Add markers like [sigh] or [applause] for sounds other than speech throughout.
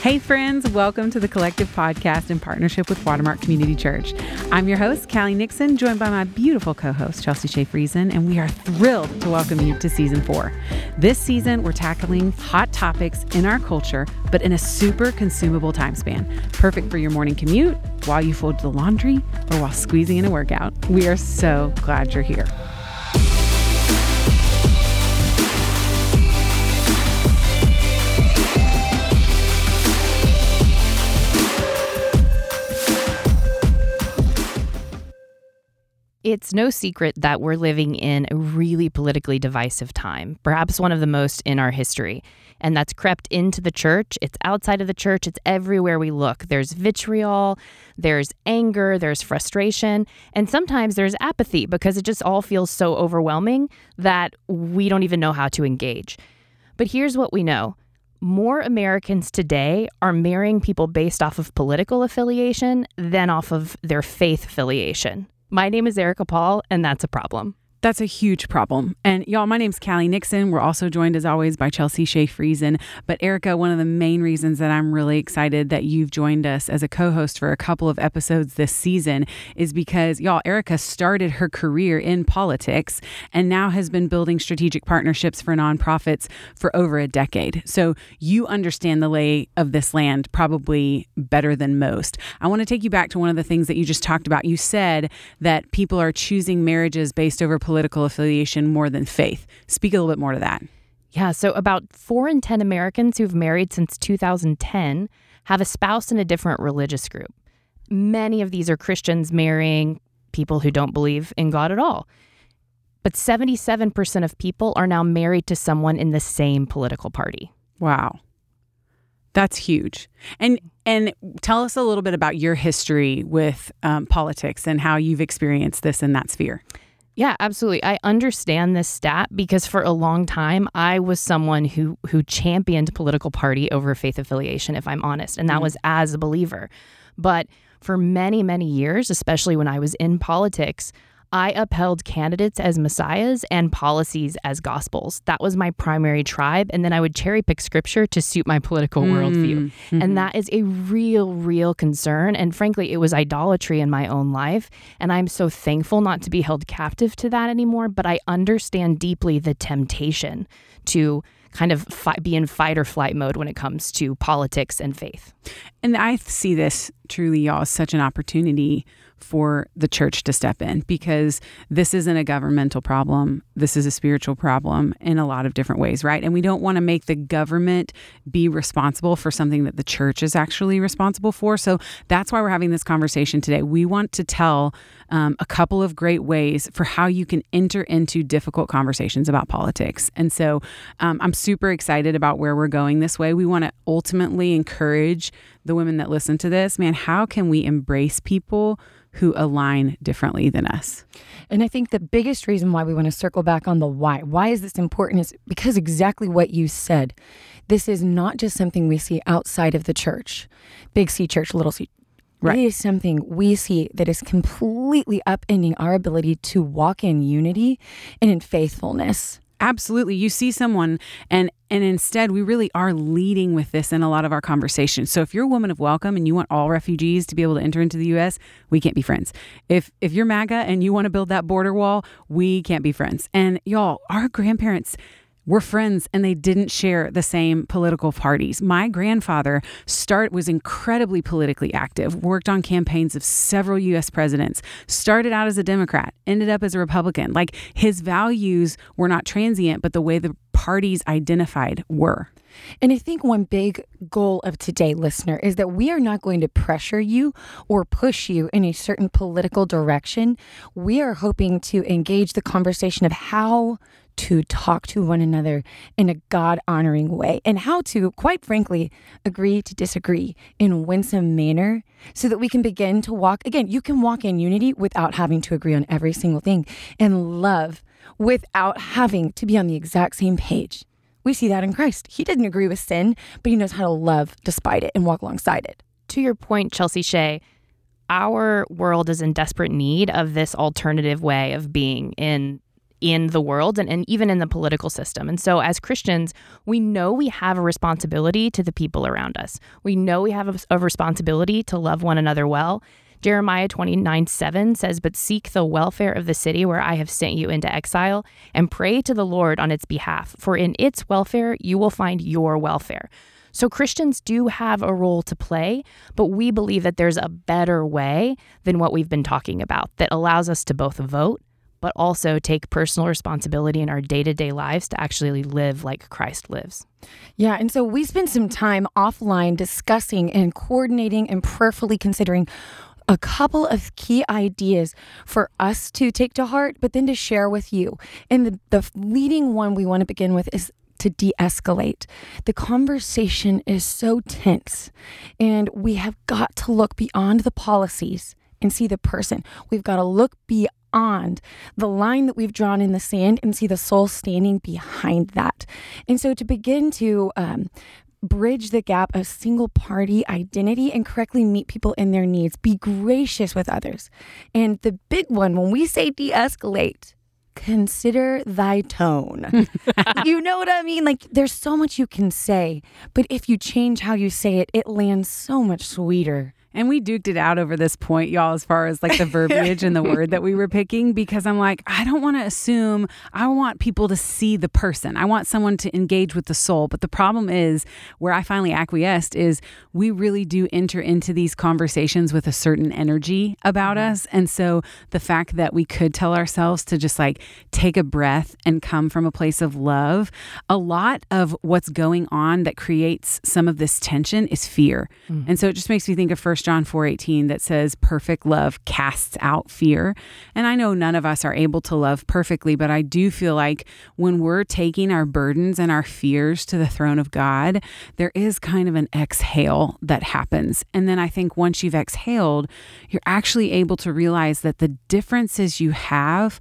Hey, friends, welcome to the Collective Podcast in partnership with Watermark Community Church. I'm your host, Callie Nixon, joined by my beautiful co host, Chelsea Shea Friesen, and we are thrilled to welcome you to season four. This season, we're tackling hot topics in our culture, but in a super consumable time span. Perfect for your morning commute, while you fold the laundry, or while squeezing in a workout. We are so glad you're here. It's no secret that we're living in a really politically divisive time, perhaps one of the most in our history. And that's crept into the church. It's outside of the church, it's everywhere we look. There's vitriol, there's anger, there's frustration, and sometimes there's apathy because it just all feels so overwhelming that we don't even know how to engage. But here's what we know more Americans today are marrying people based off of political affiliation than off of their faith affiliation. My name is Erica Paul, and that's a problem. That's a huge problem. And y'all, my name's Callie Nixon. We're also joined as always by Chelsea Shea Friesen. But Erica, one of the main reasons that I'm really excited that you've joined us as a co-host for a couple of episodes this season is because y'all, Erica started her career in politics and now has been building strategic partnerships for nonprofits for over a decade. So you understand the lay of this land probably better than most. I want to take you back to one of the things that you just talked about. You said that people are choosing marriages based over political affiliation more than faith. Speak a little bit more to that. Yeah, so about four in 10 Americans who've married since 2010 have a spouse in a different religious group. Many of these are Christians marrying people who don't believe in God at all. But 77% of people are now married to someone in the same political party. Wow. That's huge. And and tell us a little bit about your history with um, politics and how you've experienced this in that sphere. Yeah, absolutely. I understand this stat because for a long time I was someone who who championed political party over faith affiliation if I'm honest, and that mm-hmm. was as a believer. But for many, many years, especially when I was in politics, I upheld candidates as messiahs and policies as gospels. That was my primary tribe. And then I would cherry pick scripture to suit my political mm. worldview. Mm-hmm. And that is a real, real concern. And frankly, it was idolatry in my own life. And I'm so thankful not to be held captive to that anymore. But I understand deeply the temptation to kind of fi- be in fight or flight mode when it comes to politics and faith. And I see this truly, y'all, as such an opportunity for the church to step in because this isn't a governmental problem. This is a spiritual problem in a lot of different ways, right? And we don't want to make the government be responsible for something that the church is actually responsible for. So that's why we're having this conversation today. We want to tell um, a couple of great ways for how you can enter into difficult conversations about politics. And so um, I'm super excited about where we're going this way. We want to ultimately encourage the women that listen to this man, how can we embrace people? who align differently than us. And I think the biggest reason why we want to circle back on the why, why is this important, is because exactly what you said. This is not just something we see outside of the church, big C church, little c. Right. It is something we see that is completely upending our ability to walk in unity and in faithfulness. Absolutely. You see someone and and instead we really are leading with this in a lot of our conversations. So if you're a woman of welcome and you want all refugees to be able to enter into the US, we can't be friends. If if you're MAGA and you want to build that border wall, we can't be friends. And y'all, our grandparents were friends and they didn't share the same political parties. My grandfather start was incredibly politically active, worked on campaigns of several US presidents, started out as a Democrat, ended up as a Republican. Like his values were not transient, but the way the parties identified were. And I think one big goal of today, listener, is that we are not going to pressure you or push you in a certain political direction. We are hoping to engage the conversation of how to talk to one another in a God honoring way and how to, quite frankly, agree to disagree in a winsome manner so that we can begin to walk. Again, you can walk in unity without having to agree on every single thing and love without having to be on the exact same page. We see that in Christ. He didn't agree with sin, but he knows how to love despite it and walk alongside it. To your point, Chelsea Shea, our world is in desperate need of this alternative way of being in in the world and, and even in the political system. And so, as Christians, we know we have a responsibility to the people around us. We know we have a, a responsibility to love one another well. Jeremiah 29 7 says, But seek the welfare of the city where I have sent you into exile, and pray to the Lord on its behalf, for in its welfare you will find your welfare. So Christians do have a role to play, but we believe that there's a better way than what we've been talking about that allows us to both vote, but also take personal responsibility in our day to day lives to actually live like Christ lives. Yeah, and so we spent some time offline discussing and coordinating and prayerfully considering a couple of key ideas for us to take to heart, but then to share with you. And the, the leading one we want to begin with is to de escalate. The conversation is so tense, and we have got to look beyond the policies and see the person. We've got to look beyond the line that we've drawn in the sand and see the soul standing behind that. And so, to begin to um, bridge the gap of single party identity and correctly meet people in their needs, be gracious with others. And the big one, when we say de escalate, consider thy tone. [laughs] you know what I mean? Like, there's so much you can say, but if you change how you say it, it lands so much sweeter. And we duked it out over this point, y'all, as far as like the [laughs] verbiage and the word that we were picking, because I'm like, I don't want to assume, I want people to see the person. I want someone to engage with the soul. But the problem is, where I finally acquiesced, is we really do enter into these conversations with a certain energy about mm-hmm. us. And so the fact that we could tell ourselves to just like take a breath and come from a place of love, a lot of what's going on that creates some of this tension is fear. Mm-hmm. And so it just makes me think of First John 4:18 that says perfect love casts out fear. And I know none of us are able to love perfectly, but I do feel like when we're taking our burdens and our fears to the throne of God, there is kind of an exhale that happens. And then I think once you've exhaled, you're actually able to realize that the differences you have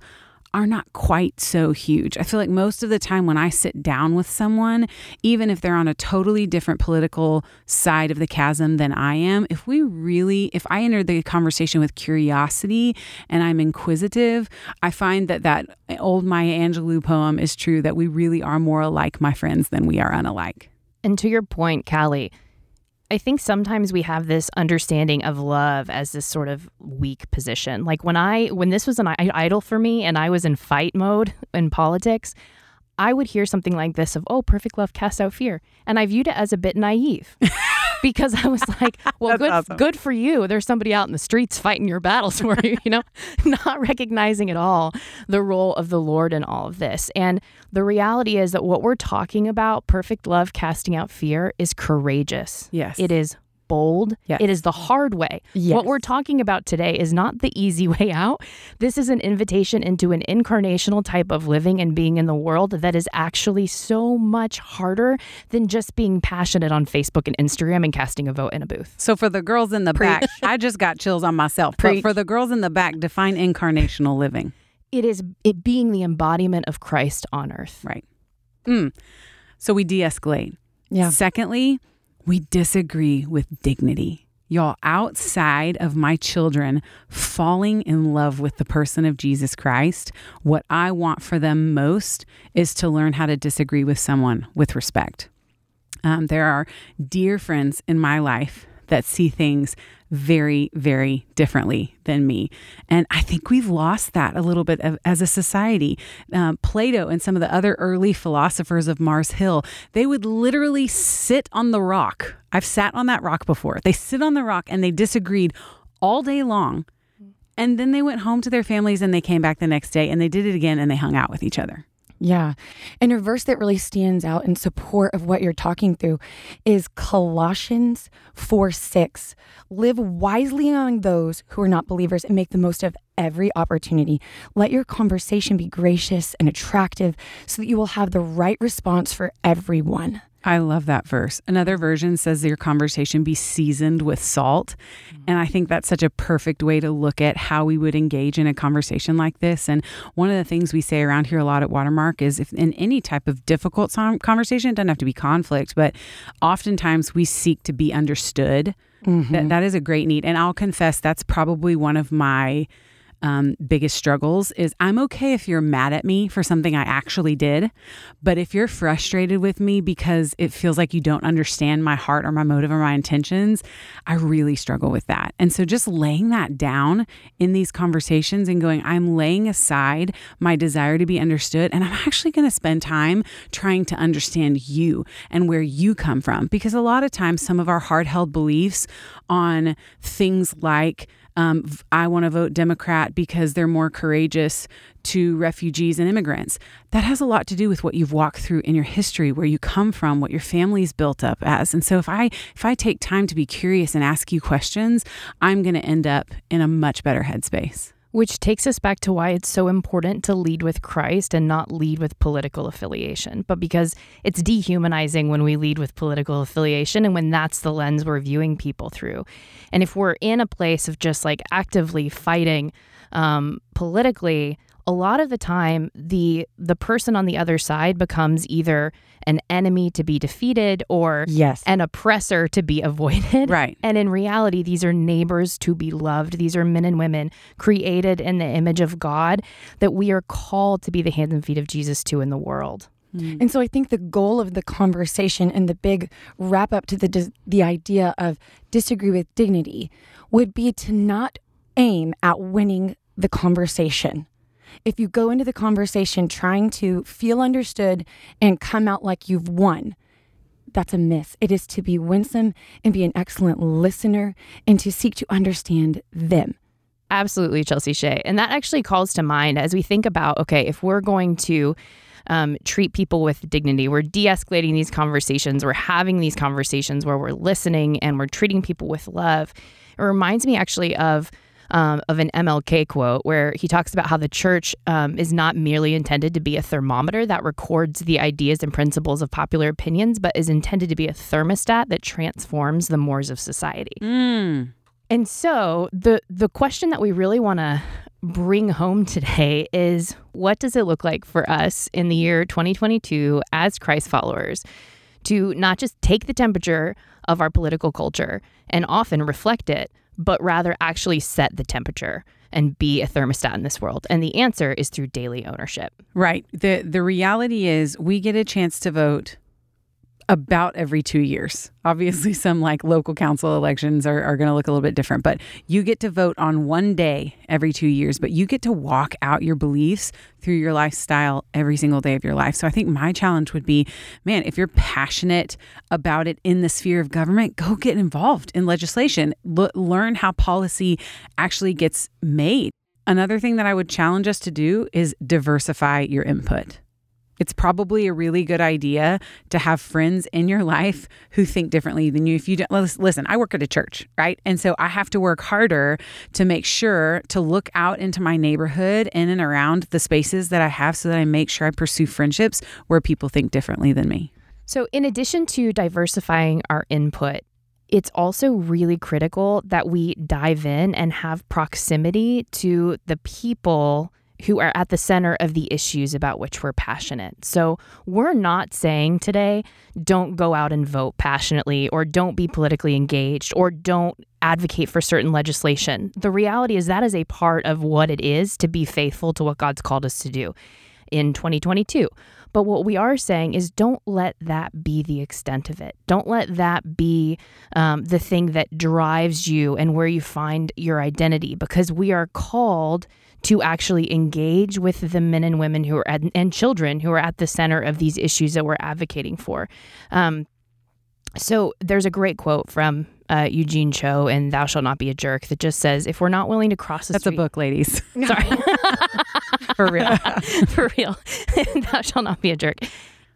are not quite so huge. I feel like most of the time when I sit down with someone, even if they're on a totally different political side of the chasm than I am, if we really, if I enter the conversation with curiosity and I'm inquisitive, I find that that old Maya Angelou poem is true that we really are more alike, my friends, than we are unalike. And to your point, Callie, I think sometimes we have this understanding of love as this sort of weak position. Like when I when this was an idol for me and I was in fight mode in politics, I would hear something like this of, "Oh, perfect love casts out fear," and I viewed it as a bit naive. [laughs] because I was like, [laughs] well, good, awesome. good for you. There's somebody out in the streets fighting your battles for you, you know, [laughs] not recognizing at all the role of the Lord in all of this. And the reality is that what we're talking about, perfect love casting out fear, is courageous. Yes. It is bold. Yes. It is the hard way. Yes. What we're talking about today is not the easy [laughs] way out. This is an invitation into an incarnational type of living and being in the world that is actually so much harder than just being passionate on Facebook and Instagram and casting a vote in a booth. So for the girls in the back, I just got chills on myself. But for the girls in the back, define incarnational living. It is it being the embodiment of Christ on earth. Right. Mm. So we de-escalate. Yeah. Secondly, we disagree with dignity. Y'all, outside of my children falling in love with the person of Jesus Christ, what I want for them most is to learn how to disagree with someone with respect. Um, there are dear friends in my life that see things very, very differently than me. And I think we've lost that a little bit of, as a society. Um, Plato and some of the other early philosophers of Mars Hill, they would literally sit on the rock. I've sat on that rock before. They sit on the rock and they disagreed all day long. And then they went home to their families and they came back the next day and they did it again and they hung out with each other. Yeah. And a verse that really stands out in support of what you're talking through is Colossians 4 6. Live wisely among those who are not believers and make the most of every opportunity. Let your conversation be gracious and attractive so that you will have the right response for everyone. I love that verse. Another version says your conversation be seasoned with salt. And I think that's such a perfect way to look at how we would engage in a conversation like this. And one of the things we say around here a lot at Watermark is if in any type of difficult conversation, it doesn't have to be conflict, but oftentimes we seek to be understood. Mm-hmm. That, that is a great need. And I'll confess that's probably one of my um, biggest struggles is I'm okay if you're mad at me for something I actually did, but if you're frustrated with me because it feels like you don't understand my heart or my motive or my intentions, I really struggle with that. And so just laying that down in these conversations and going, I'm laying aside my desire to be understood, and I'm actually going to spend time trying to understand you and where you come from. Because a lot of times, some of our hard held beliefs on things like, um, I want to vote Democrat because they're more courageous to refugees and immigrants. That has a lot to do with what you've walked through in your history, where you come from, what your family's built up as. And so if I if I take time to be curious and ask you questions, I'm going to end up in a much better headspace. Which takes us back to why it's so important to lead with Christ and not lead with political affiliation. But because it's dehumanizing when we lead with political affiliation and when that's the lens we're viewing people through. And if we're in a place of just like actively fighting um, politically, a lot of the time the the person on the other side becomes either an enemy to be defeated or yes. an oppressor to be [laughs] avoided. Right. And in reality, these are neighbors to be loved. These are men and women created in the image of God that we are called to be the hands and feet of Jesus to in the world. Mm. And so I think the goal of the conversation and the big wrap up to the the idea of disagree with dignity would be to not aim at winning the conversation if you go into the conversation trying to feel understood and come out like you've won, that's a miss. It is to be winsome and be an excellent listener and to seek to understand them. Absolutely, Chelsea Shea. And that actually calls to mind as we think about okay, if we're going to um, treat people with dignity, we're de escalating these conversations, we're having these conversations where we're listening and we're treating people with love. It reminds me actually of um, of an MLK quote where he talks about how the church um, is not merely intended to be a thermometer that records the ideas and principles of popular opinions, but is intended to be a thermostat that transforms the mores of society. Mm. And so the the question that we really want to bring home today is what does it look like for us in the year 2022 as Christ followers to not just take the temperature of our political culture and often reflect it, but rather actually set the temperature and be a thermostat in this world? And the answer is through daily ownership. Right. The the reality is we get a chance to vote about every two years. Obviously, [laughs] some like local council elections are, are going to look a little bit different, but you get to vote on one day every two years, but you get to walk out your beliefs through your lifestyle every single day of your life. So I think my challenge would be man, if you're passionate about it in the sphere of government, go get involved in legislation, L- learn how policy actually gets made. Another thing that I would challenge us to do is diversify your input. It's probably a really good idea to have friends in your life who think differently than you. If you don't listen, I work at a church, right? And so I have to work harder to make sure to look out into my neighborhood in and around the spaces that I have so that I make sure I pursue friendships where people think differently than me. So, in addition to diversifying our input, it's also really critical that we dive in and have proximity to the people who are at the center of the issues about which we're passionate. So we're not saying today, don't go out and vote passionately, or don't be politically engaged, or don't advocate for certain legislation. The reality is that is a part of what it is to be faithful to what God's called us to do in 2022. But what we are saying is don't let that be the extent of it. Don't let that be um, the thing that drives you and where you find your identity because we are called to actually engage with the men and women who are at, and children who are at the center of these issues that we're advocating for. Um, so there's a great quote from uh, Eugene Cho and Thou Shalt Not Be a Jerk that just says, if we're not willing to cross the That's street. a book, ladies. [laughs] Sorry. [laughs] For real. [laughs] For real. Thou shalt not be a jerk.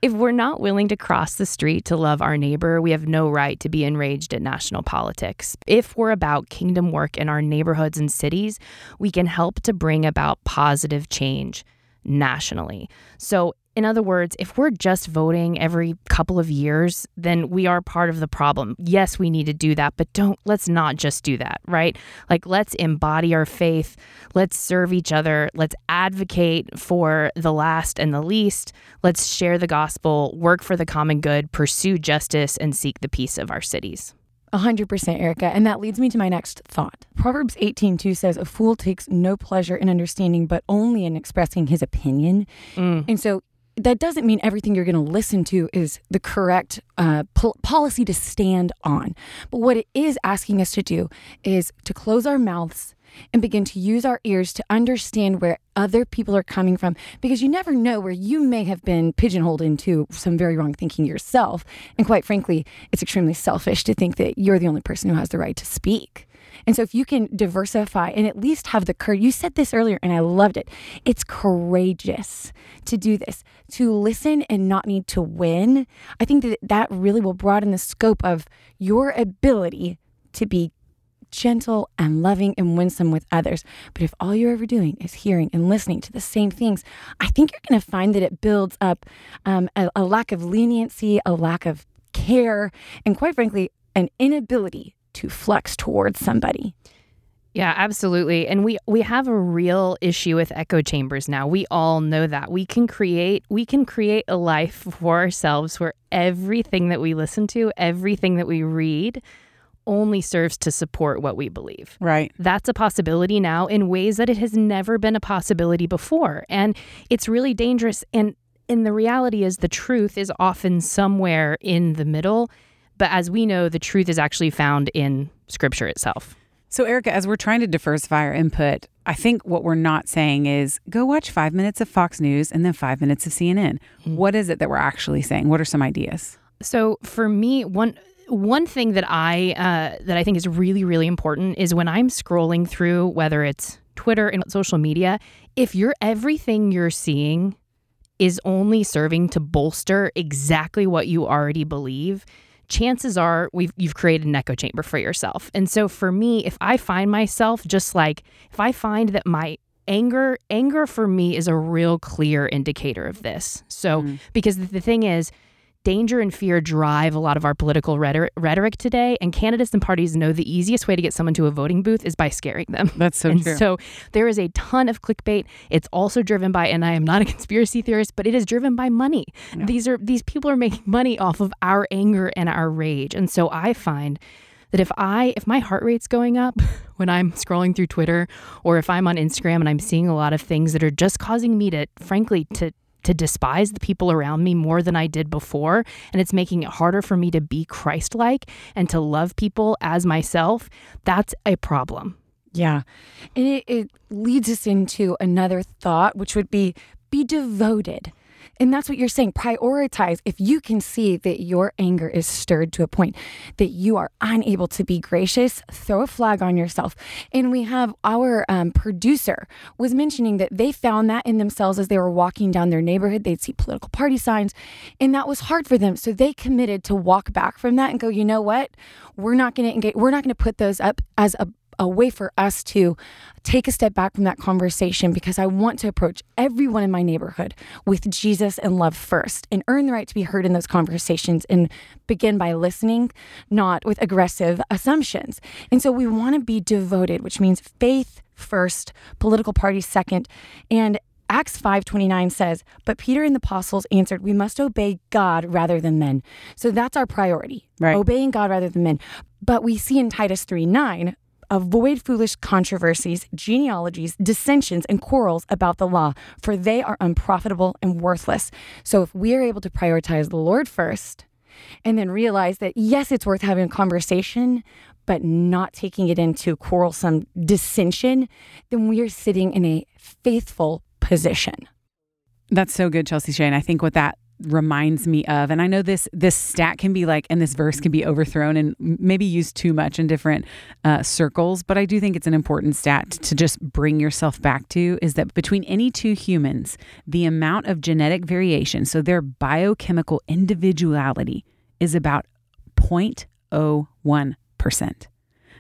If we're not willing to cross the street to love our neighbor, we have no right to be enraged at national politics. If we're about kingdom work in our neighborhoods and cities, we can help to bring about positive change nationally. So in other words, if we're just voting every couple of years, then we are part of the problem. Yes, we need to do that, but don't let's not just do that, right? Like let's embody our faith, let's serve each other, let's advocate for the last and the least, let's share the gospel, work for the common good, pursue justice and seek the peace of our cities. 100% Erica and that leads me to my next thought. Proverbs 18:2 says a fool takes no pleasure in understanding but only in expressing his opinion. Mm. And so that doesn't mean everything you're going to listen to is the correct uh, pol- policy to stand on. But what it is asking us to do is to close our mouths and begin to use our ears to understand where other people are coming from because you never know where you may have been pigeonholed into some very wrong thinking yourself. And quite frankly, it's extremely selfish to think that you're the only person who has the right to speak. And so if you can diversify and at least have the courage, you said this earlier and I loved it. It's courageous to do this, to listen and not need to win. I think that that really will broaden the scope of your ability to be gentle and loving and winsome with others. But if all you're ever doing is hearing and listening to the same things, I think you're going to find that it builds up um, a, a lack of leniency, a lack of care, and quite frankly, an inability to flex towards somebody. Yeah, absolutely. And we we have a real issue with echo chambers now. We all know that. We can create we can create a life for ourselves where everything that we listen to, everything that we read only serves to support what we believe. Right. That's a possibility now in ways that it has never been a possibility before. And it's really dangerous and and the reality is the truth is often somewhere in the middle, but as we know the truth is actually found in scripture itself. So, Erica, as we're trying to diversify our input, I think what we're not saying is go watch five minutes of Fox News and then five minutes of CNN. Mm-hmm. What is it that we're actually saying? What are some ideas? So for me, one one thing that I uh, that I think is really really important is when I'm scrolling through whether it's Twitter and social media, if you're everything you're seeing is only serving to bolster exactly what you already believe, chances are we've you've created an echo chamber for yourself. And so for me, if I find myself just like if I find that my anger anger for me is a real clear indicator of this. So mm. because the thing is danger and fear drive a lot of our political rhetoric, today and candidates and parties know the easiest way to get someone to a voting booth is by scaring them [laughs] That's so and true. so there is a ton of clickbait. It's also driven by, and I am not a [laughs] conspiracy theorist, but it is driven by money. These are these people are making money off of our anger and our rage. And so I find that if I if my heart rate's going up [laughs] when I'm scrolling through Twitter or if I'm on Instagram and I'm seeing a lot of things that are just causing me to frankly to to despise the people around me more than I did before. And it's making it harder for me to be Christ like and to love people as myself. That's a problem. Yeah. And it, it leads us into another thought, which would be be devoted. And that's what you're saying. Prioritize. If you can see that your anger is stirred to a point that you are unable to be gracious, throw a flag on yourself. And we have our um, producer was mentioning that they found that in themselves as they were walking down their neighborhood. They'd see political party signs, and that was hard for them. So they committed to walk back from that and go, you know what? We're not going to engage. We're not going to put those up as a a way for us to take a step back from that conversation because I want to approach everyone in my neighborhood with Jesus and love first and earn the right to be heard in those conversations and begin by listening, not with aggressive assumptions. And so we want to be devoted, which means faith first, political party second, and Acts 5:29 says, "But Peter and the apostles answered, we must obey God rather than men." So that's our priority. Right. Obeying God rather than men. But we see in Titus 3:9, avoid foolish controversies, genealogies, dissensions, and quarrels about the law, for they are unprofitable and worthless. So if we are able to prioritize the Lord first, and then realize that yes, it's worth having a conversation, but not taking it into quarrelsome dissension, then we are sitting in a faithful position. That's so good, Chelsea Shea. I think what that reminds me of, and I know this this stat can be like, and this verse can be overthrown and maybe used too much in different uh, circles, but I do think it's an important stat to just bring yourself back to is that between any two humans, the amount of genetic variation, so their biochemical individuality, is about 0.01 percent.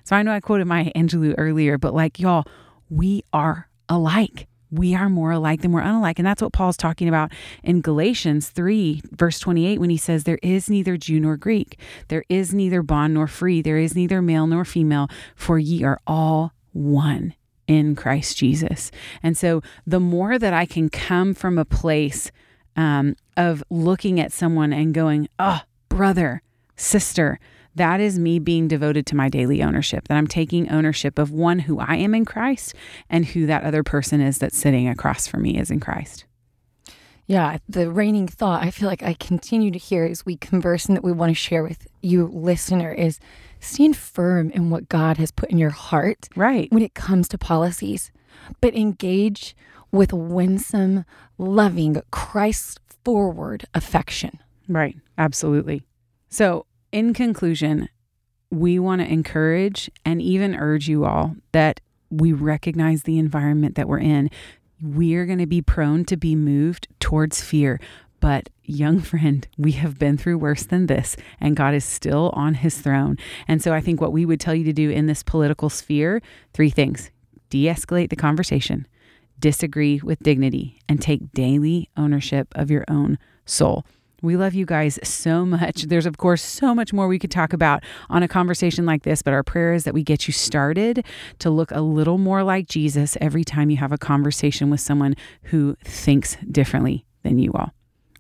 So I know I quoted Maya Angelou earlier, but like y'all, we are alike. We are more alike than we're unlike. And that's what Paul's talking about in Galatians 3, verse 28, when he says, There is neither Jew nor Greek, there is neither bond nor free, there is neither male nor female, for ye are all one in Christ Jesus. And so the more that I can come from a place um, of looking at someone and going, Oh, brother, sister, That is me being devoted to my daily ownership, that I'm taking ownership of one, who I am in Christ, and who that other person is that's sitting across from me is in Christ. Yeah, the reigning thought I feel like I continue to hear as we converse and that we want to share with you, listener, is stand firm in what God has put in your heart. Right. When it comes to policies, but engage with winsome, loving, Christ forward affection. Right. Absolutely. So, in conclusion, we want to encourage and even urge you all that we recognize the environment that we're in. We are going to be prone to be moved towards fear. But, young [laughs] friend, we have been through worse than this, and God is still on his throne. And so, I think what we would tell you to do in this political sphere three things de escalate the conversation, disagree with dignity, and take daily ownership of your own soul. We love you guys so much. There's, of course, so much more we could talk about on a conversation like this, but our prayer is that we get you started to look a little more like Jesus every time you have a conversation with someone who thinks differently than you all.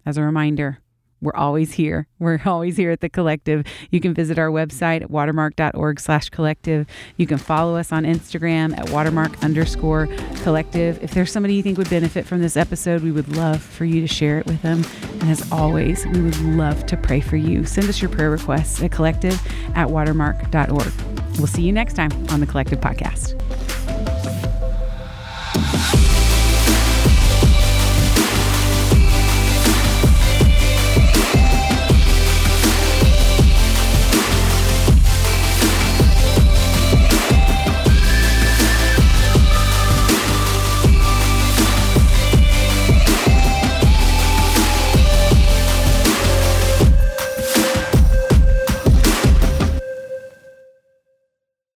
As a reminder, we're always here. We're [laughs] always here at the collective. You can visit our website at watermark.org slash collective. You can follow us on Instagram at watermark underscore collective. If there's somebody you think would benefit from this episode, we would love for you to share it with them. And as always, we would love to pray for you. Send us your prayer requests at collective at watermark.org. We'll see you next time on the Collective Podcast.